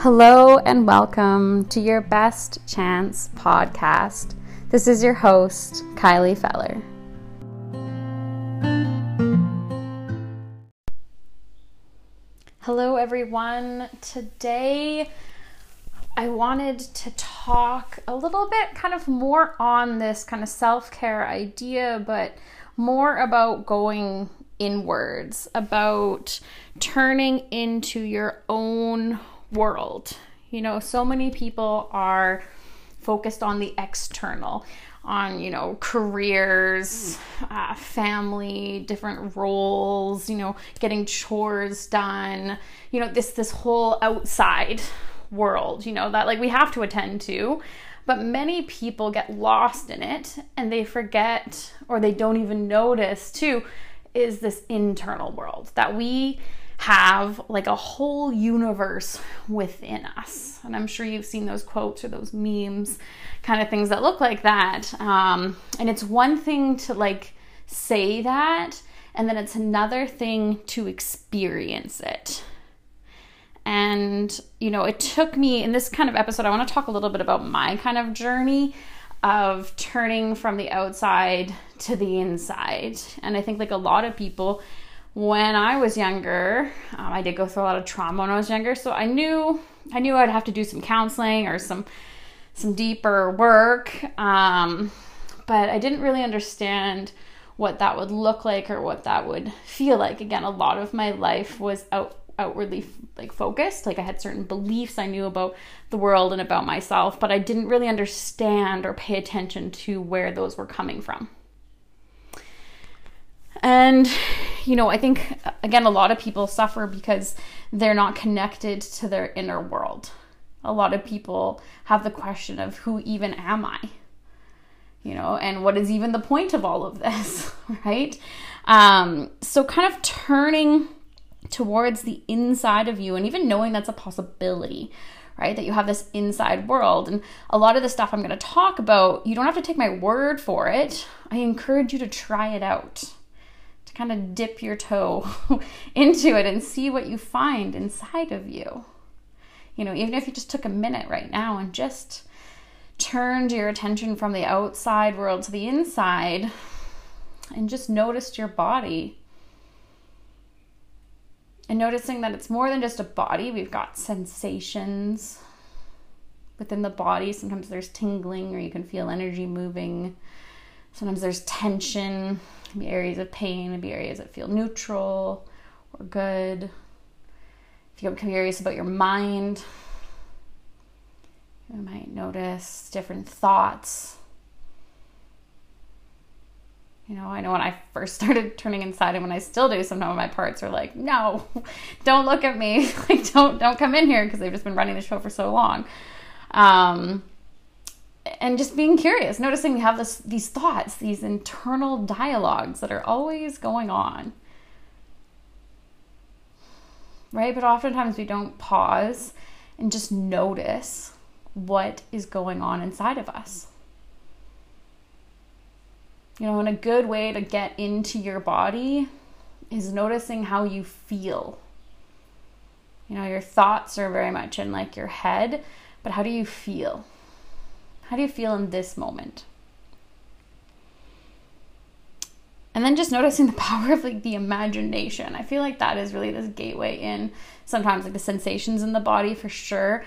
Hello and welcome to your Best Chance podcast. This is your host, Kylie Feller. Hello, everyone. Today, I wanted to talk a little bit kind of more on this kind of self care idea, but more about going inwards, about turning into your own world. You know, so many people are focused on the external, on, you know, careers, uh, family, different roles, you know, getting chores done, you know, this this whole outside world, you know, that like we have to attend to. But many people get lost in it and they forget or they don't even notice too is this internal world that we have like a whole universe within us. And I'm sure you've seen those quotes or those memes, kind of things that look like that. Um, and it's one thing to like say that, and then it's another thing to experience it. And, you know, it took me in this kind of episode, I want to talk a little bit about my kind of journey of turning from the outside to the inside. And I think, like a lot of people, when I was younger, um, I did go through a lot of trauma when I was younger, so I knew I knew I'd have to do some counseling or some some deeper work, um, but I didn't really understand what that would look like or what that would feel like. Again, a lot of my life was out outwardly like focused like i had certain beliefs i knew about the world and about myself but i didn't really understand or pay attention to where those were coming from and, you know, I think, again, a lot of people suffer because they're not connected to their inner world. A lot of people have the question of who even am I? You know, and what is even the point of all of this, right? Um, so, kind of turning towards the inside of you and even knowing that's a possibility, right? That you have this inside world. And a lot of the stuff I'm going to talk about, you don't have to take my word for it. I encourage you to try it out kind of dip your toe into it and see what you find inside of you. You know, even if you just took a minute right now and just turned your attention from the outside world to the inside and just noticed your body. And noticing that it's more than just a body, we've got sensations within the body. Sometimes there's tingling or you can feel energy moving. Sometimes there's tension be areas of pain, maybe areas that feel neutral or good. If you're curious about your mind, you might notice different thoughts. You know, I know when I first started turning inside and when I still do, some of my parts are like, no, don't look at me. like, don't, don't come in here because they've just been running the show for so long. Um, and just being curious, noticing we have this, these thoughts, these internal dialogues that are always going on. Right? But oftentimes we don't pause and just notice what is going on inside of us. You know, and a good way to get into your body is noticing how you feel. You know, your thoughts are very much in like your head, but how do you feel? How do you feel in this moment? And then just noticing the power of like the imagination. I feel like that is really this gateway in sometimes like the sensations in the body for sure,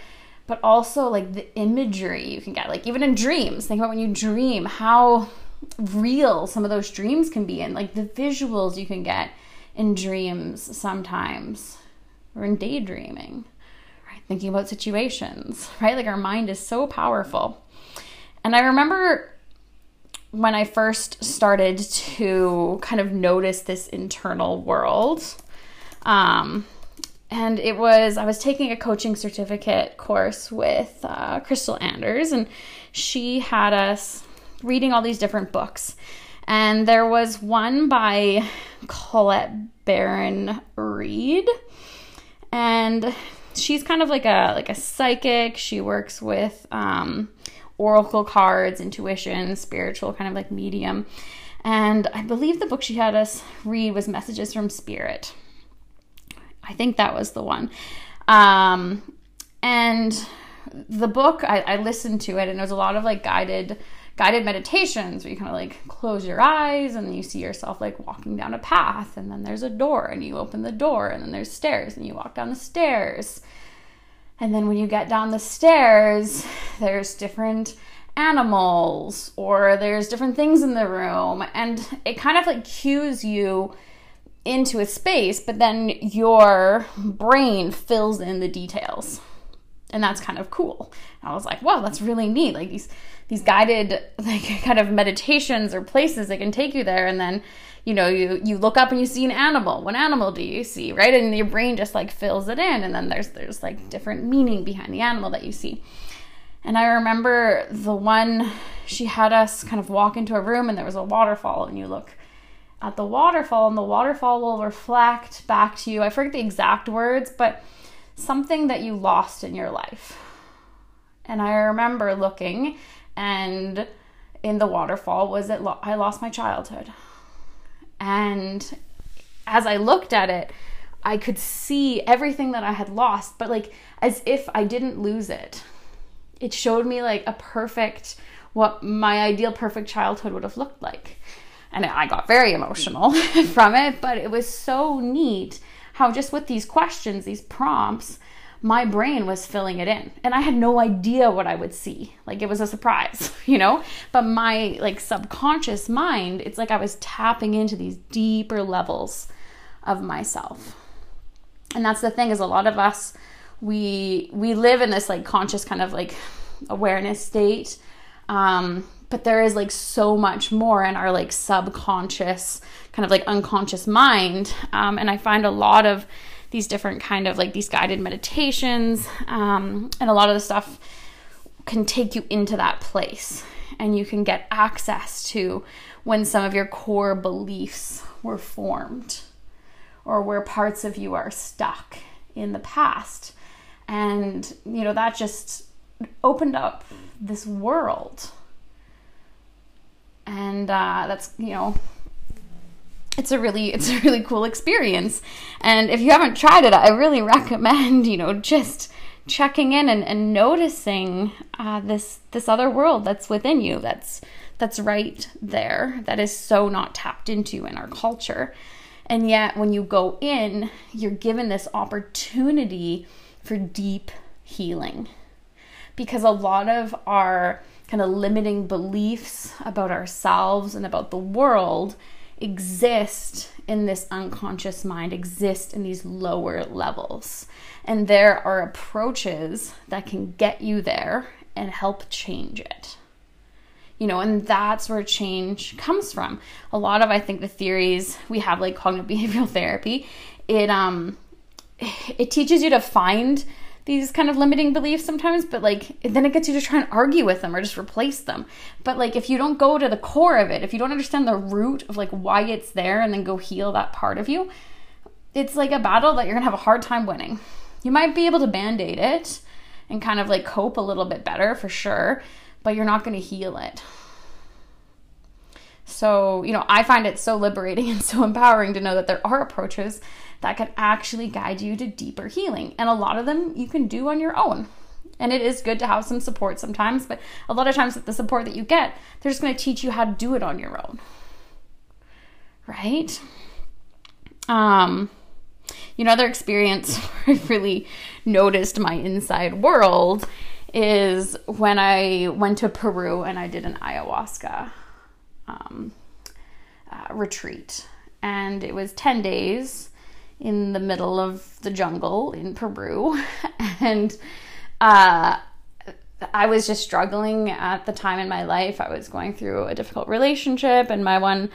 but also like the imagery you can get. Like even in dreams, think about when you dream, how real some of those dreams can be and like the visuals you can get in dreams sometimes or in daydreaming right thinking about situations right like our mind is so powerful and I remember when I first started to kind of notice this internal world. Um, and it was, I was taking a coaching certificate course with uh, Crystal Anders, and she had us reading all these different books. And there was one by Colette Baron Reid. And she's kind of like a like a psychic. She works with um, oracle cards, intuition, spiritual kind of like medium. And I believe the book she had us read was Messages from Spirit. I think that was the one. Um, and the book I, I listened to it and it was a lot of like guided guided meditations where you kind of like close your eyes and you see yourself like walking down a path and then there's a door and you open the door and then there's stairs and you walk down the stairs and then when you get down the stairs there's different animals or there's different things in the room and it kind of like cues you into a space but then your brain fills in the details and that's kind of cool. And I was like, wow, that's really neat. Like these these guided like kind of meditations or places that can take you there and then you know you you look up and you see an animal. What animal do you see right? And your brain just like fills it in. And then there's there's like different meaning behind the animal that you see. And i remember the one she had us kind of walk into a room and there was a waterfall. And you look at the waterfall and the waterfall will reflect back to you. I forget the exact words but something that you lost in your life. And i remember looking and in the waterfall was it lo- I lost my childhood. And as I looked at it, I could see everything that I had lost, but like as if I didn't lose it. It showed me like a perfect, what my ideal perfect childhood would have looked like. And I got very emotional from it, but it was so neat how just with these questions, these prompts, my brain was filling it in and i had no idea what i would see. Like it was a surprise you know? But my like subconscious mind it's like i was tapping into these deeper levels of myself. And that's the thing is a lot of us we we live in this like conscious kind of like awareness state um but there is like so much more in our like subconscious kind of like unconscious mind um, and i find a lot of these different kind of like these guided meditations um, and a lot of the stuff can take you into that place and you can get access to when some of your core beliefs were formed or where parts of you are stuck in the past. And you know that just opened up this world. And uh, that's you know it's a really it's a really cool experience. And if you haven't tried it i really recommend you know just checking in and, and noticing uh, this this other world that's within you that's that's right there that is so not tapped into in our culture. And yet when you go in you're given this opportunity for deep healing. Because a lot of our kind of limiting beliefs about ourselves and about the world exist in this unconscious mind, exist in these lower levels. And there are approaches that can get you there and help change it. You know, and that's where change comes from. A lot of I think the theories we have like cognitive behavioral therapy, it um it teaches you to find these kind of limiting beliefs sometimes, but like then it gets you to try and argue with them or just replace them. But like if you don't go to the core of it, if you don't understand the root of like why it's there and then go heal that part of you, it's like a battle that you're gonna have a hard time winning. You might be able to band aid it and kind of like cope a little bit better for sure, but you're not gonna heal it. So, you know, I find it so liberating and so empowering to know that there are approaches that can actually guide you to deeper healing. And a lot of them you can do on your own. And it is good to have some support sometimes, but a lot of times the support that you get, they're just going to teach you how to do it on your own. Right? Um, you know, experience where I really noticed my inside world is when I went to Peru and I did an ayahuasca um, uh, retreat. And it was 10 days in the middle of the jungle in Peru. and uh, I was just struggling at the time in my life. I was going through a difficult relationship, and my one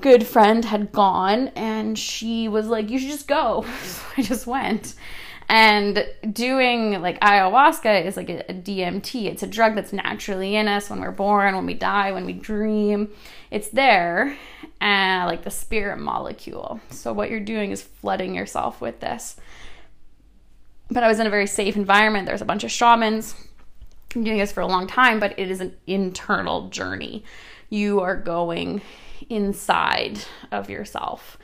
good friend had gone, and she was like, You should just go. So I just went. And doing like ayahuasca is like a, DMT. It's a drug that's naturally in us when we're born, when we die, when we dream. It's there, uh, like the spirit molecule. So what you're doing is flooding yourself with this. But I was in a very safe environment. There's a bunch of shamans. I'm doing this for a long time, but it is an internal journey. You are going inside of yourself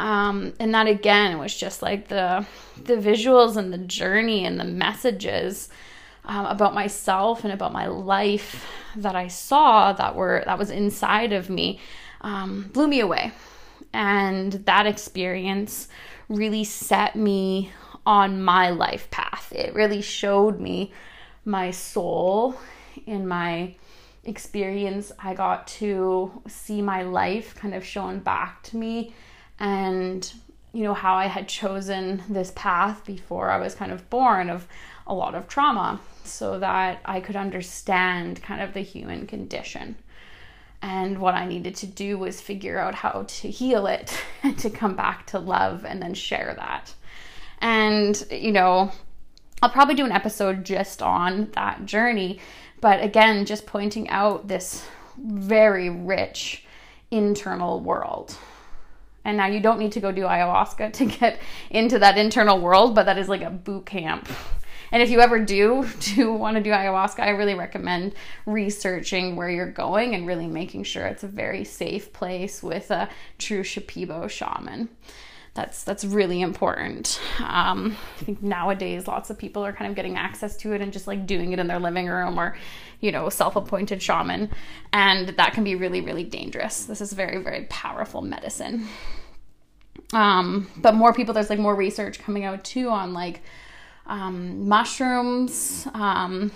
Um, and that again was just like the the visuals and the journey and the messages um, about myself and about my life that I saw that were that was inside of me um, blew me away, and that experience really set me on my life path. It really showed me my soul in my experience. I got to see my life kind of shown back to me and you know how I had chosen this path before I was kind of born of a lot of trauma so that I could understand kind of the human condition. And what I needed to do was figure out how to heal it and to come back to love and then share that. And, you know, I'll probably do an episode just on that journey. But again, just pointing out this very rich internal world. And now you don't need to go do ayahuasca to get into that internal world, but that is like a boot camp. And if you ever do do want to do ayahuasca, I really recommend researching where you're going and really making sure it's a very safe place with a true Shipibo shaman that's that's really important. Um, I think nowadays lots of people are kind of getting access to it and just like doing it in their living room or, you know, self-appointed shaman, and that can be really really dangerous. This is very very powerful medicine. Um, but more people, there's like more research coming out too on like um, mushrooms. Um,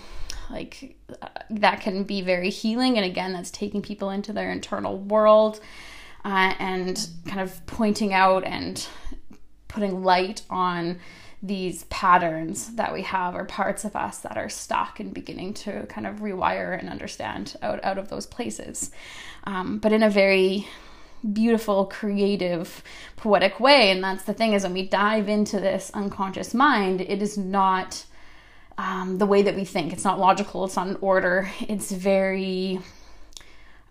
like uh, that can be very healing, and again, that's taking people into their internal world uh, and kind of pointing out and putting light on these patterns that we have or parts of us that are stuck and beginning to kind of rewire and understand out, out of those places. Um, but in a very beautiful, creative, poetic way. And that's the thing is when we dive into this unconscious mind, it is not um, the way that we think. It's not logical, it's not an order. It's very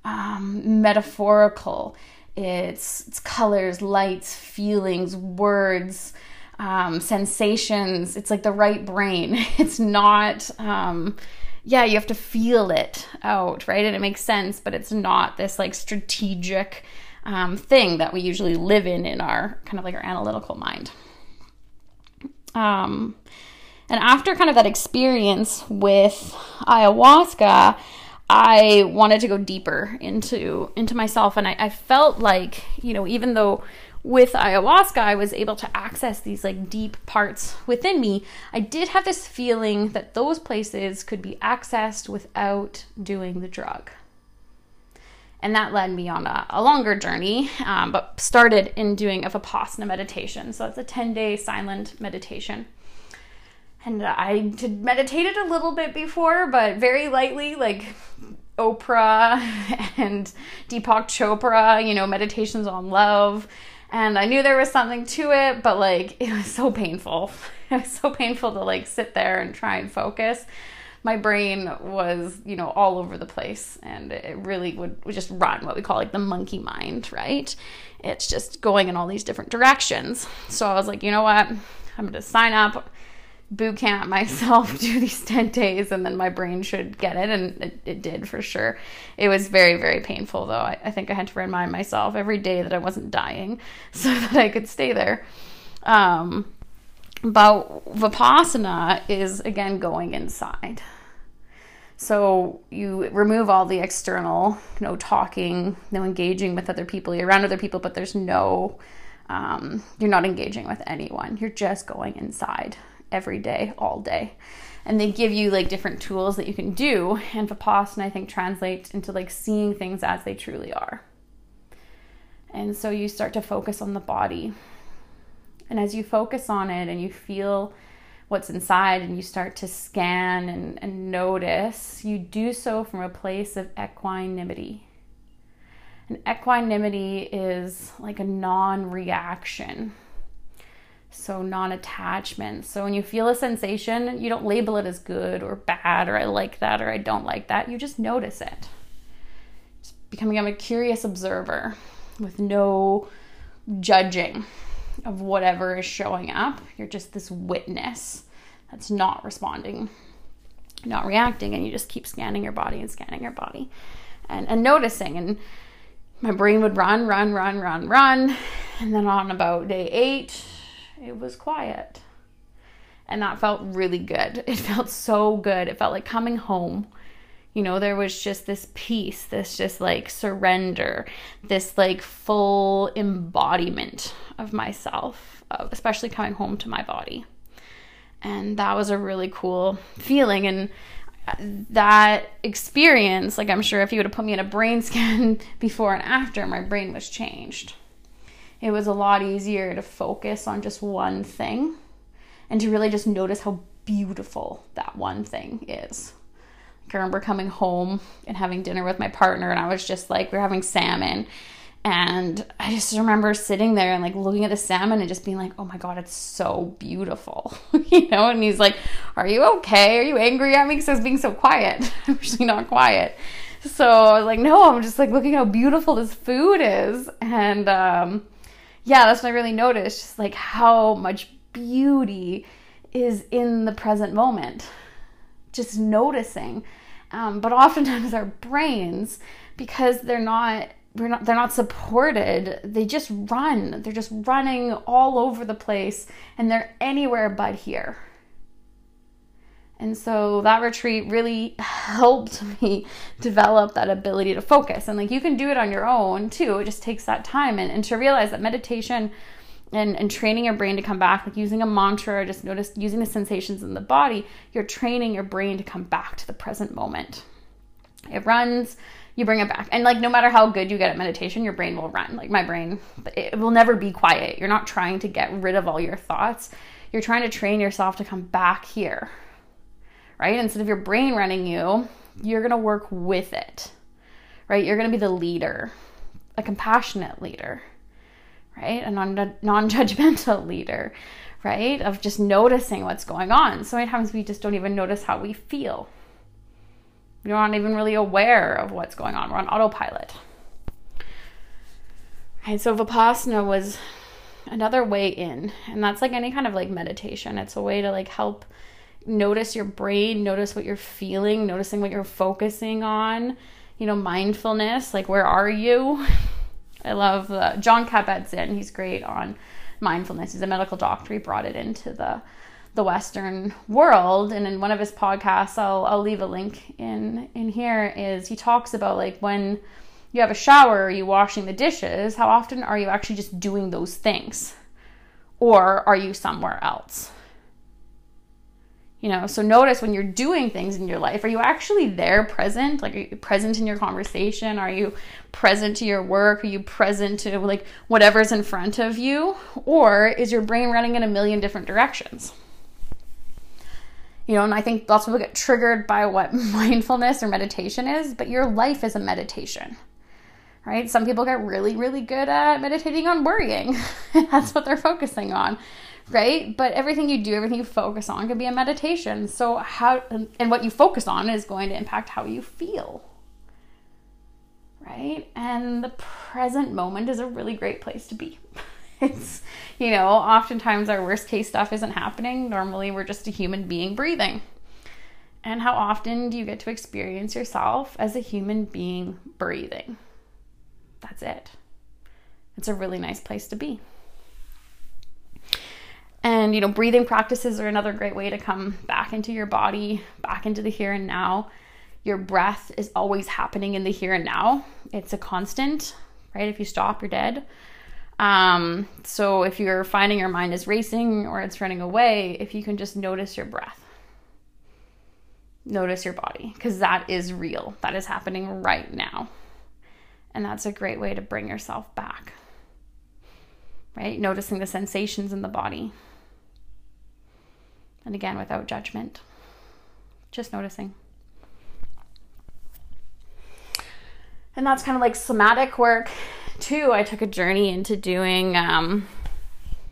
um, metaphorical it's, it's colors, lights, feelings, words, um, sensations. It's like the right brain. It's not, um, yeah, you have to feel it out, right? And it makes sense, but it's not this like strategic um, thing that we usually live in in our kind of like our analytical mind. Um, and after kind of that experience with ayahuasca, I wanted to go deeper into into myself, and I, I felt like you know even though with ayahuasca I was able to access these like deep parts within me, I did have this feeling that those places could be accessed without doing the drug. And that led me on a, a longer journey, um, but started in doing a Vipassana meditation. So it's a 10 day silent meditation and I meditated a little bit before, but very lightly, like Oprah and Deepak Chopra, you know, meditations on love. And I knew there was something to it, but like it was so painful. It was so painful to like sit there and try and focus. My brain was, you know, all over the place and it really would, would just run what we call like the monkey mind, right? It's just going in all these different directions. So I was like, you know what? I'm going to sign up boot camp myself, do these 10 days, and then my brain should get it. And it, it did for sure. It was very, very painful, though. I, I, think I had to remind myself every day that I wasn't dying so that I could stay there. Um, but Vipassana is, again, going inside. So you remove all the external, know, talking, no engaging with other people. You're around other people, but there's no, um, you're not engaging with anyone. You're just going inside every day, all day. And they give you like different tools that you can do. And Vipassana, I think, translates into like seeing things as they truly are. And so you start to focus on the body. And as you focus on it and you feel what's inside and you start to scan and, and notice, you do so from a place of equanimity. And equanimity is like a non reaction. So, non attachment. So, when you feel a sensation, you don't label it as good or bad or I like that or I don't like that. You just notice it. Just becoming a curious observer with no judging of whatever is showing up. You're just this witness that's not responding, not reacting, and you just keep scanning your body and scanning your body and, and noticing. And my brain would run, run, run, run, run. And then on about day eight, it was quiet. And that felt really good. It felt so good. It felt like coming home. You know, there was just this peace, this just like surrender, this like full embodiment of myself, especially coming home to my body. And that was a really cool feeling. And uh, that experience, like I'm sure if you would have put me in a brain scan before and after, my brain was changed. It was a lot easier to focus on just one thing and to really just notice how beautiful that one thing is. Like I remember coming home and having dinner with my partner, and I was just like, we are having salmon. And I just remember sitting there and like looking at the salmon and just being like, oh my God, it's so beautiful. you know? And he's like, are you okay? Are you angry at me because I was being so quiet? I'm usually not quiet. So I was like, no, I'm just like looking how beautiful this food is. And um, yeah, that's when I really noticed just like how much beauty is in the present moment. Just noticing. Um, but oftentimes our brains, because they're not we're not they're not supported they just run they're just running all over the place and they're anywhere but here and so that retreat really helped me develop that ability to focus and like you can do it on your own too it just takes that time and, and to realize that meditation and, and training your brain to come back, like using a mantra or just notice using the sensations in the body, you're training your brain to come back to the present moment. It runs, you bring it back. And like no matter how good you get at meditation, your brain will run. Like my brain, it will never be quiet. You're not trying to get rid of all your thoughts. You're trying to train yourself to come back here. Right? Instead of your brain running you, you're going to work with it. Right? You're going to be the leader, a compassionate leader right? A non judgmental leader, right? Of just noticing what's going on. So many times we just don't even notice how we feel. We're not even really aware of what's going on. We're on autopilot. Right, so Vipassana was another way in, and that's like any kind of like meditation. It's a way to like help notice your brain, notice what you're feeling, noticing what you're focusing on, you know, mindfulness, like where are you? I love uh, Jon Kabat-Zinn. He's great on mindfulness. He's a medical doctor. He brought it into the the Western world. And in one of his podcasts, I'll I'll leave a link in in here. Is he talks about like when you have a shower, are you washing the dishes? How often are you actually just doing those things, or are you somewhere else? You know so notice when you're doing things in your life are you actually there present? Like are you present in your conversation? Are you present to your work? Are you present to like whatever's in front of you? Or is your brain running in a million different directions? You know and i think lots of people get triggered by what mindfulness or meditation is but your life is a meditation right? Some people get really really good at meditating on worrying. That's what they're focusing on right? But everything you do, everything you focus on could be a meditation. So how and what you focus on is going to impact how you feel. Right? And the present moment is a really great place to be. It's, you know, oftentimes our worst case stuff isn't happening. Normally we're just a human being breathing. And how often do you get to experience yourself as a human being breathing? That's it. It's a really nice place to be. And, you know, breathing practices are another great way to come back into your body, back into the here and now. Your breath is always happening in the here and now. It's a constant, right? If you stop, you're dead. Um, so if you're finding your mind is racing or it's running away, if you can just notice your breath, notice your body, because that is real. That is happening right now. And that's a great way to bring yourself back, right? Noticing the sensations in the body. And again, without judgment, just noticing. And that's kind of like somatic work too. I took a journey into doing um,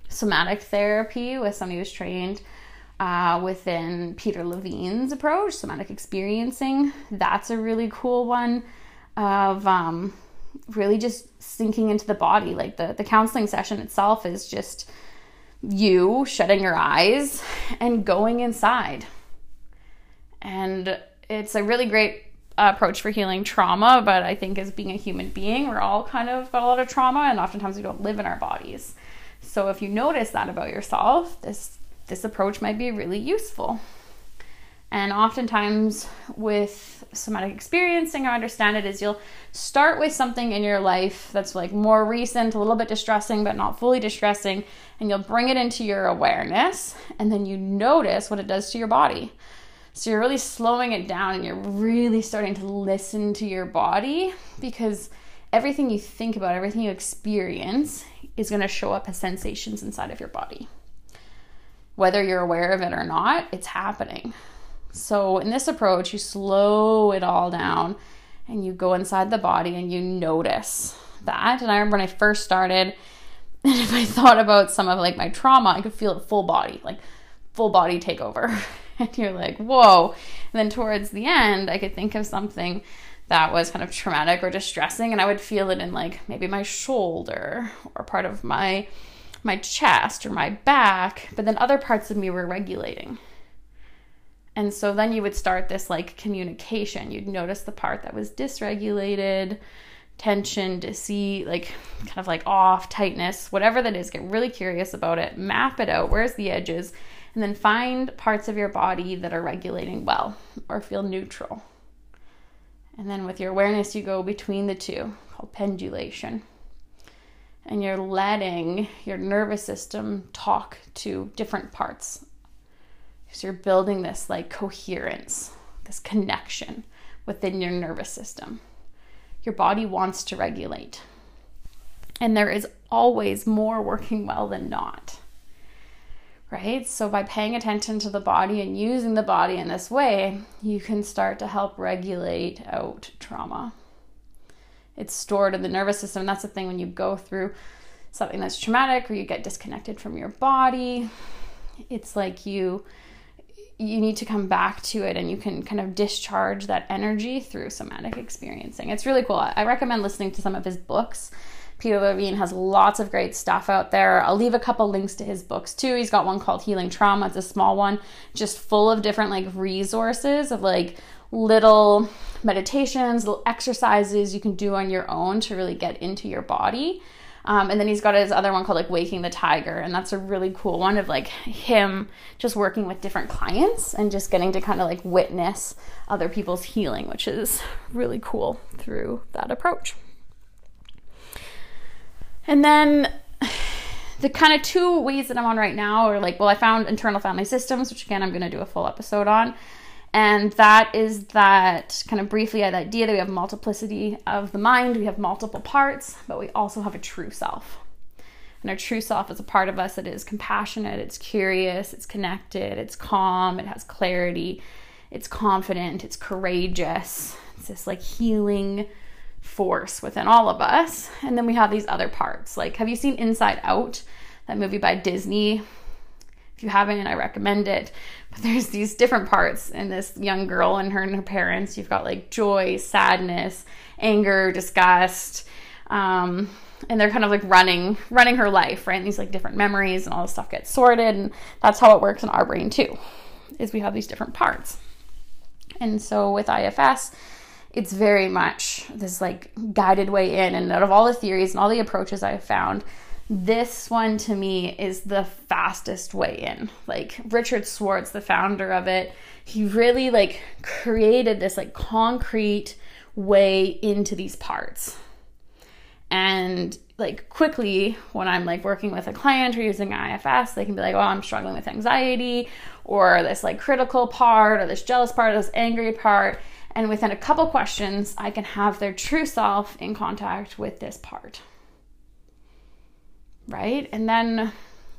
somatic therapy with somebody who's trained uh, within Peter Levine's approach, somatic experiencing. That's a really cool one of um, really just sinking into the body. Like the, the counseling session itself is just you shutting your eyes and going inside. And it's a really great approach for healing trauma, but I think as being a human being, we're all kind of got a lot of trauma and oftentimes we don't live in our bodies. So if you notice that about yourself, this this approach might be really useful. And oftentimes with somatic experiencing, I understand it is you'll start with something in your life that's like more recent, a little bit distressing, but not fully distressing, and you'll bring it into your awareness, and then you notice what it does to your body. So you're really slowing it down and you're really starting to listen to your body because everything you think about, everything you experience is going to show up as sensations inside of your body. Whether you're aware of it or not, it's happening. So, in this approach, you slow it all down and you go inside the body and you notice that. And I remember when I first started, and if I thought about some of like my trauma, I could feel it full body, like full body takeover. and you're like, whoa. And then towards the end, I could think of something that was kind of traumatic or distressing, and I would feel it in like maybe my shoulder or part of my my chest or my back, but then other parts of me were regulating. And so then you would start this like communication. You'd notice the part that was dysregulated, tension, deceit, like kind of like off, tightness, whatever that is. Get really curious about it, map it out. Where's the edges? And then find parts of your body that are regulating well or feel neutral. And then with your awareness, you go between the two, called pendulation. And you're letting your nervous system talk to different parts because you're building this like coherence, this connection within your nervous system. Your body wants to regulate. And there is always more working well than not. Right? So, by paying attention to the body and using the body in this way, you can start to help regulate out trauma. It's stored in the nervous system. That's the thing when you go through something that's traumatic or you get disconnected from your body. It's like you you need to come back to it and you can kind of discharge that energy through somatic experiencing. It's really cool. I recommend listening to some of his books. Peter Levine has lots of great stuff out there. I'll leave a couple links to his books too. He's got one called Healing Trauma. It's a small one, just full of different like resources of like little meditations, little exercises you can do on your own to really get into your body. Um, and then he's got his other one called like Waking the Tiger, and that's a really cool one of like him just working with different clients and just getting to kind of like witness other people's healing, which is really cool through that approach. And then the kind of two ways that I'm on right now are like, well, I found internal family systems, which again, I'm going to do a full episode on. And that is that kind of briefly the idea that we have multiplicity of the mind, we have multiple parts, but we also have a true self. And our true self is a part of us that is compassionate, it's curious, it's connected, it's calm, it has clarity, it's confident, it's courageous. It's this like healing force within all of us. And then we have these other parts. Like, have you seen Inside Out, that movie by Disney? You haven't, I recommend it. But there's these different parts in this young girl and her and her parents. You've got like joy, sadness, anger, disgust. Um, and they're kind of like running running her life, right? And these like different memories and all this stuff gets sorted. And that's how it works in our brain too, is we have these different parts. And so with IFS, it's very much this like guided way in. And out of all the theories and all the approaches I've found, this one to me is the fastest way in. Like Richard Schwartz, the founder of it, he really like created this like concrete way into these parts. And like quickly when I'm like working with a client or using IFS, they can be like, "Oh, I'm struggling with anxiety or this like critical part or this jealous part or this angry part." And within a couple questions, I can have their true self in contact with this part right? And then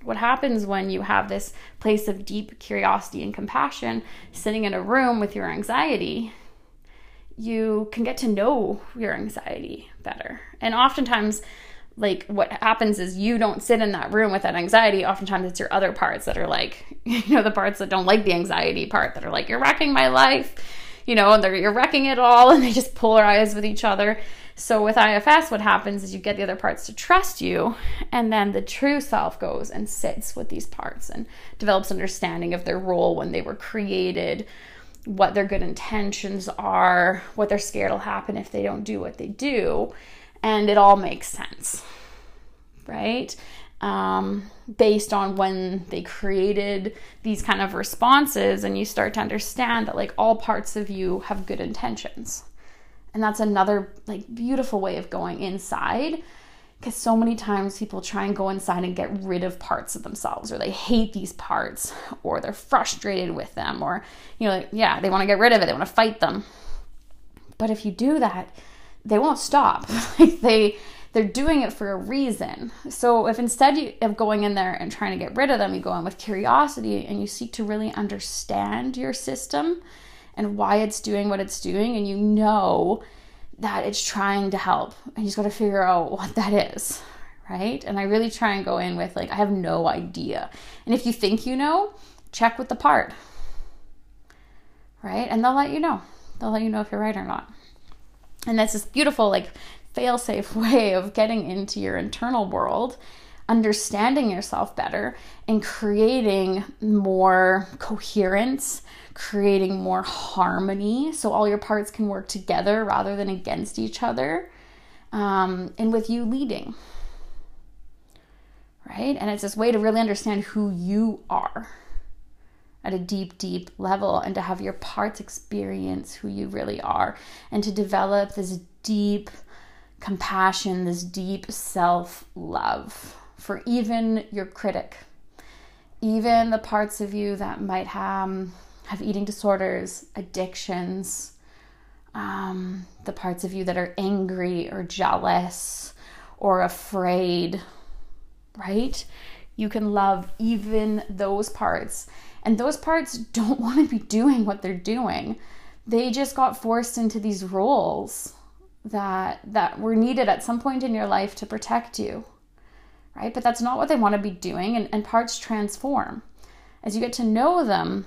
what happens when you have this place of deep curiosity and compassion sitting in a room with your anxiety? You can get to know your anxiety better. And oftentimes, like what happens is you don't sit in that room with that anxiety. Oftentimes, it's your other parts that are like, you know, the parts that don't like the anxiety part that are like, you're wrecking my life, you know, and they're you're wrecking it all, and they just polarize with each other. So with IFS, what happens is you get the other parts to trust you, and then the true self goes and sits with these parts and develops understanding of their role when they were created, what their good intentions are, what they're scared will happen if they don't do what they do. And it all makes sense, right? Um, based on when they created these kind of responses, and you start to understand that like all parts of you have good intentions. And that's another like beautiful way of going inside because so many times people try and go inside and get rid of parts of themselves or they hate these parts or they're frustrated with them or you know like, yeah they want to get rid of it they want to fight them. But if you do that they won't stop. Like they they're doing it for a reason. So if instead of going in there and trying to get rid of them you go in with curiosity and you seek to really understand your system and why it's doing what it's doing and you know that it's trying to help. And you just got to figure out what that is, right? And I really try and go in with, like, I have no idea. And if you think you know, check with the part, right? And they'll let you know. They'll let you know if you're right or not. And that's this beautiful, like, fail safe way of getting into your internal world, understanding yourself better, and creating more coherence creating more harmony so all your parts can work together rather than against each other. Um, and with you leading, right? And it's this way to really understand who you are at a deep, deep level and to have your parts experience who you really are and to develop this deep compassion, this deep self love for even your critic, even the parts of you that might have have eating disorders, addictions, um, the parts of you that are angry or jealous or afraid, right? You can love even those parts. And those parts don't want to be doing what they're doing. They just got forced into these roles that that were needed at some point in your life to protect you. Right? But that's not what they want to be doing and, and parts transform. As you get to know them,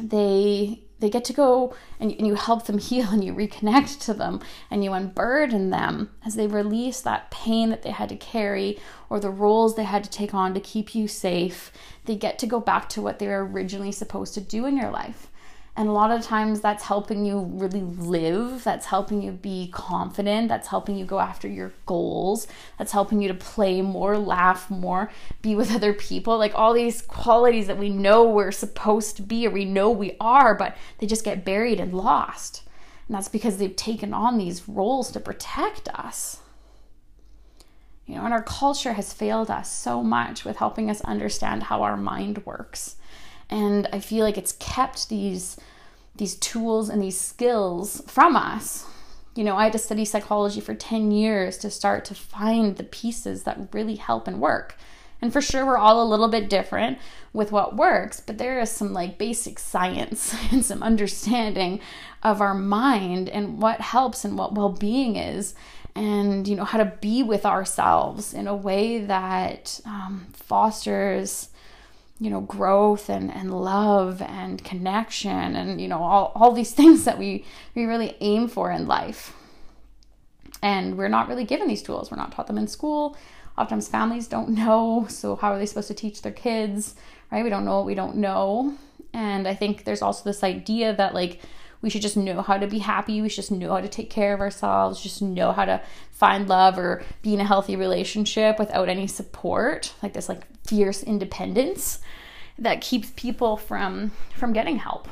they they get to go and, and you help them heal and you reconnect to them and you unburden them as they release that pain that they had to carry or the roles they had to take on to keep you safe. They get to go back to what they were originally supposed to do in your life. And a lot of times that's helping you really live, that's helping you be confident, that's helping you go after your goals, that's helping you to play more, laugh more, be with other people. Like all these qualities that we know we're supposed to be or we know we are, but they just get buried and lost. And that's because they've taken on these roles to protect us. You know, and our culture has failed us so much with helping us understand how our mind works and i feel like it's kept these these tools and these skills from us. You know i had to study psychology for 10 years to start to find the pieces that really help and work. And for sure we're all a little bit different with what works but there is some like basic science and some understanding of our mind and what helps and what well-being is and you know how to be with ourselves in a way that um, fosters you know growth and, and love and connection and you know all, all these things that we we really aim for in life. And we're not really given these tools. We're not taught them in school. Oftentimes families don't know. So how are they supposed to teach their kids right? We don't know what we don't know. And i think there's also this idea that like we should just know how to be happy. We should just know how to take care of ourselves. Just know how to find love or be in a healthy relationship without any support like this like fierce independence that keeps people from from getting help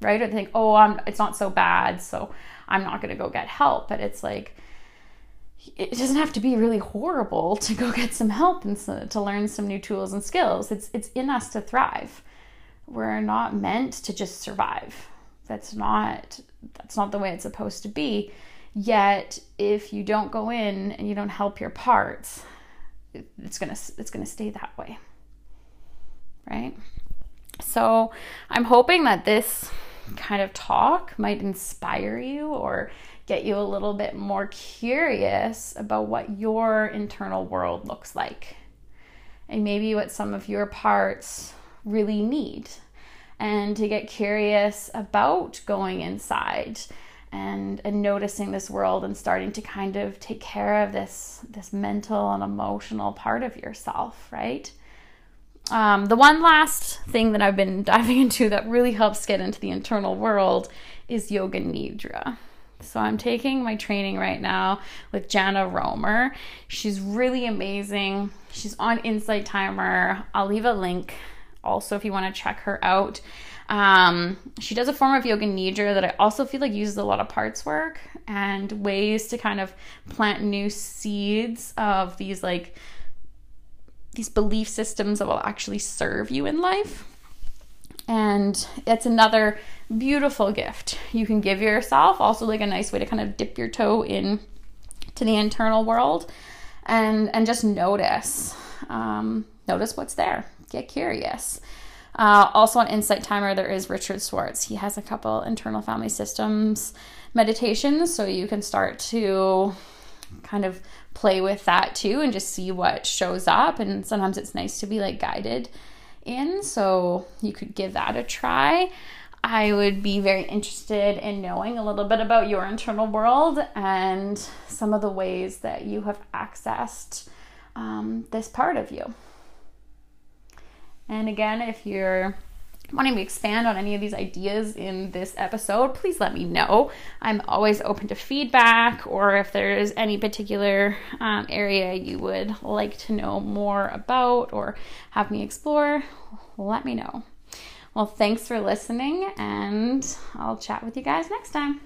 right? Or they think oh i'm it's not so bad so i'm not going to go get help. But it's like it doesn't have to be really horrible to go get some help and so, to learn some new tools and skills. It's it's in us to thrive. We're not meant to just survive that's not that's not the way it's supposed to be. Yet if you don't go in and you don't help your parts it's gonna it's gonna stay that way. Right? So i'm hoping that this kind of talk might inspire you or get you a little bit more curious about what your internal world looks like. And maybe what some of your parts really need and to get curious about going inside and and noticing this world and starting to kind of take care of this this mental and emotional part of yourself right um, the one last thing that I've been diving into that really helps get into the internal world is Yoga Nidra. So I'm taking my training right now with Jana Romer. She's really amazing. She's on Insight Timer. I'll leave a link also if you want to check her out. Um, she does a form of yoga nidra that I also feel like uses a lot of parts work and ways to kind of plant new seeds of these like these belief systems that will actually serve you in life. And it's another beautiful gift you can give yourself. Also, like a nice way to kind of dip your toe in to the internal world and and just notice um, notice what's there. Get curious. Uh, also on Insight Timer, there is Richard Schwartz. He has a couple internal family systems meditations, so you can start to kind of play with that too and just see what shows up. And sometimes it's nice to be like guided in, so you could give that a try. I would be very interested in knowing a little bit about your internal world and some of the ways that you have accessed um, this part of you. And again, if you're wanting to expand on any of these ideas in this episode, please let me know. I'm always open to feedback, or if there's any particular um, area you would like to know more about or have me explore, let me know. Well, thanks for listening, and I'll chat with you guys next time.